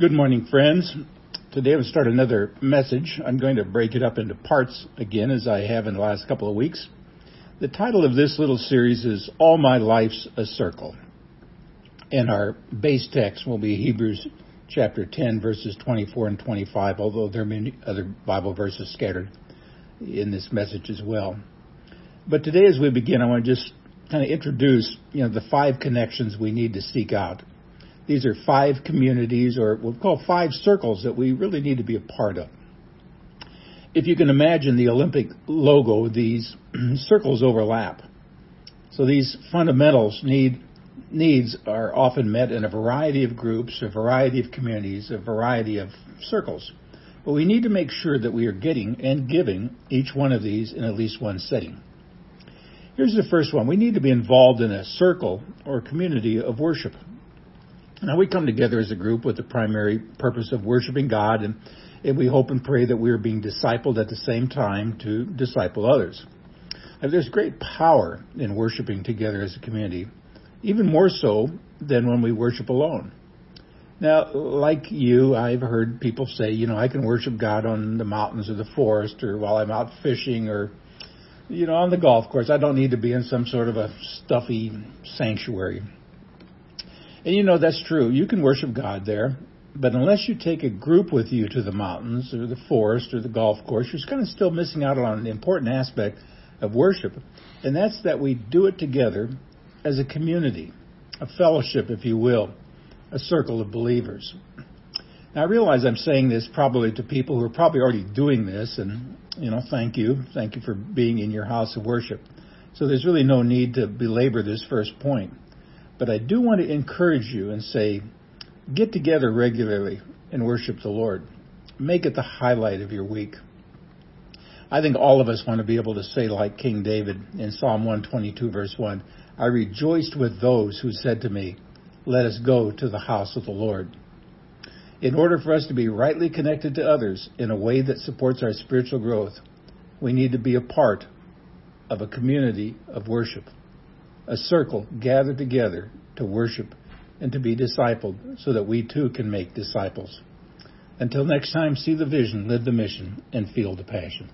Good morning, friends. Today we'll start another message. I'm going to break it up into parts again, as I have in the last couple of weeks. The title of this little series is All My Life's a Circle. And our base text will be Hebrews chapter 10, verses 24 and 25, although there are many other Bible verses scattered in this message as well. But today, as we begin, I want to just kind of introduce, you know, the five connections we need to seek out these are five communities, or we'll call five circles that we really need to be a part of. If you can imagine the Olympic logo, these circles overlap. So these fundamentals need needs are often met in a variety of groups, a variety of communities, a variety of circles. But we need to make sure that we are getting and giving each one of these in at least one setting. Here's the first one. We need to be involved in a circle or community of worship. Now we come together as a group with the primary purpose of worshiping God and, and we hope and pray that we are being discipled at the same time to disciple others. And there's great power in worshiping together as a community, even more so than when we worship alone. Now, like you, I've heard people say, you know, I can worship God on the mountains or the forest or while I'm out fishing or, you know, on the golf course. I don't need to be in some sort of a stuffy sanctuary. And you know, that's true. You can worship God there, but unless you take a group with you to the mountains or the forest or the golf course, you're kind of still missing out on an important aspect of worship. And that's that we do it together as a community, a fellowship, if you will, a circle of believers. Now, I realize I'm saying this probably to people who are probably already doing this, and, you know, thank you. Thank you for being in your house of worship. So there's really no need to belabor this first point. But I do want to encourage you and say, get together regularly and worship the Lord. Make it the highlight of your week. I think all of us want to be able to say, like King David in Psalm 122, verse 1, I rejoiced with those who said to me, Let us go to the house of the Lord. In order for us to be rightly connected to others in a way that supports our spiritual growth, we need to be a part of a community of worship a circle gathered together to worship and to be discipled so that we too can make disciples. Until next time, see the vision, live the mission, and feel the passion.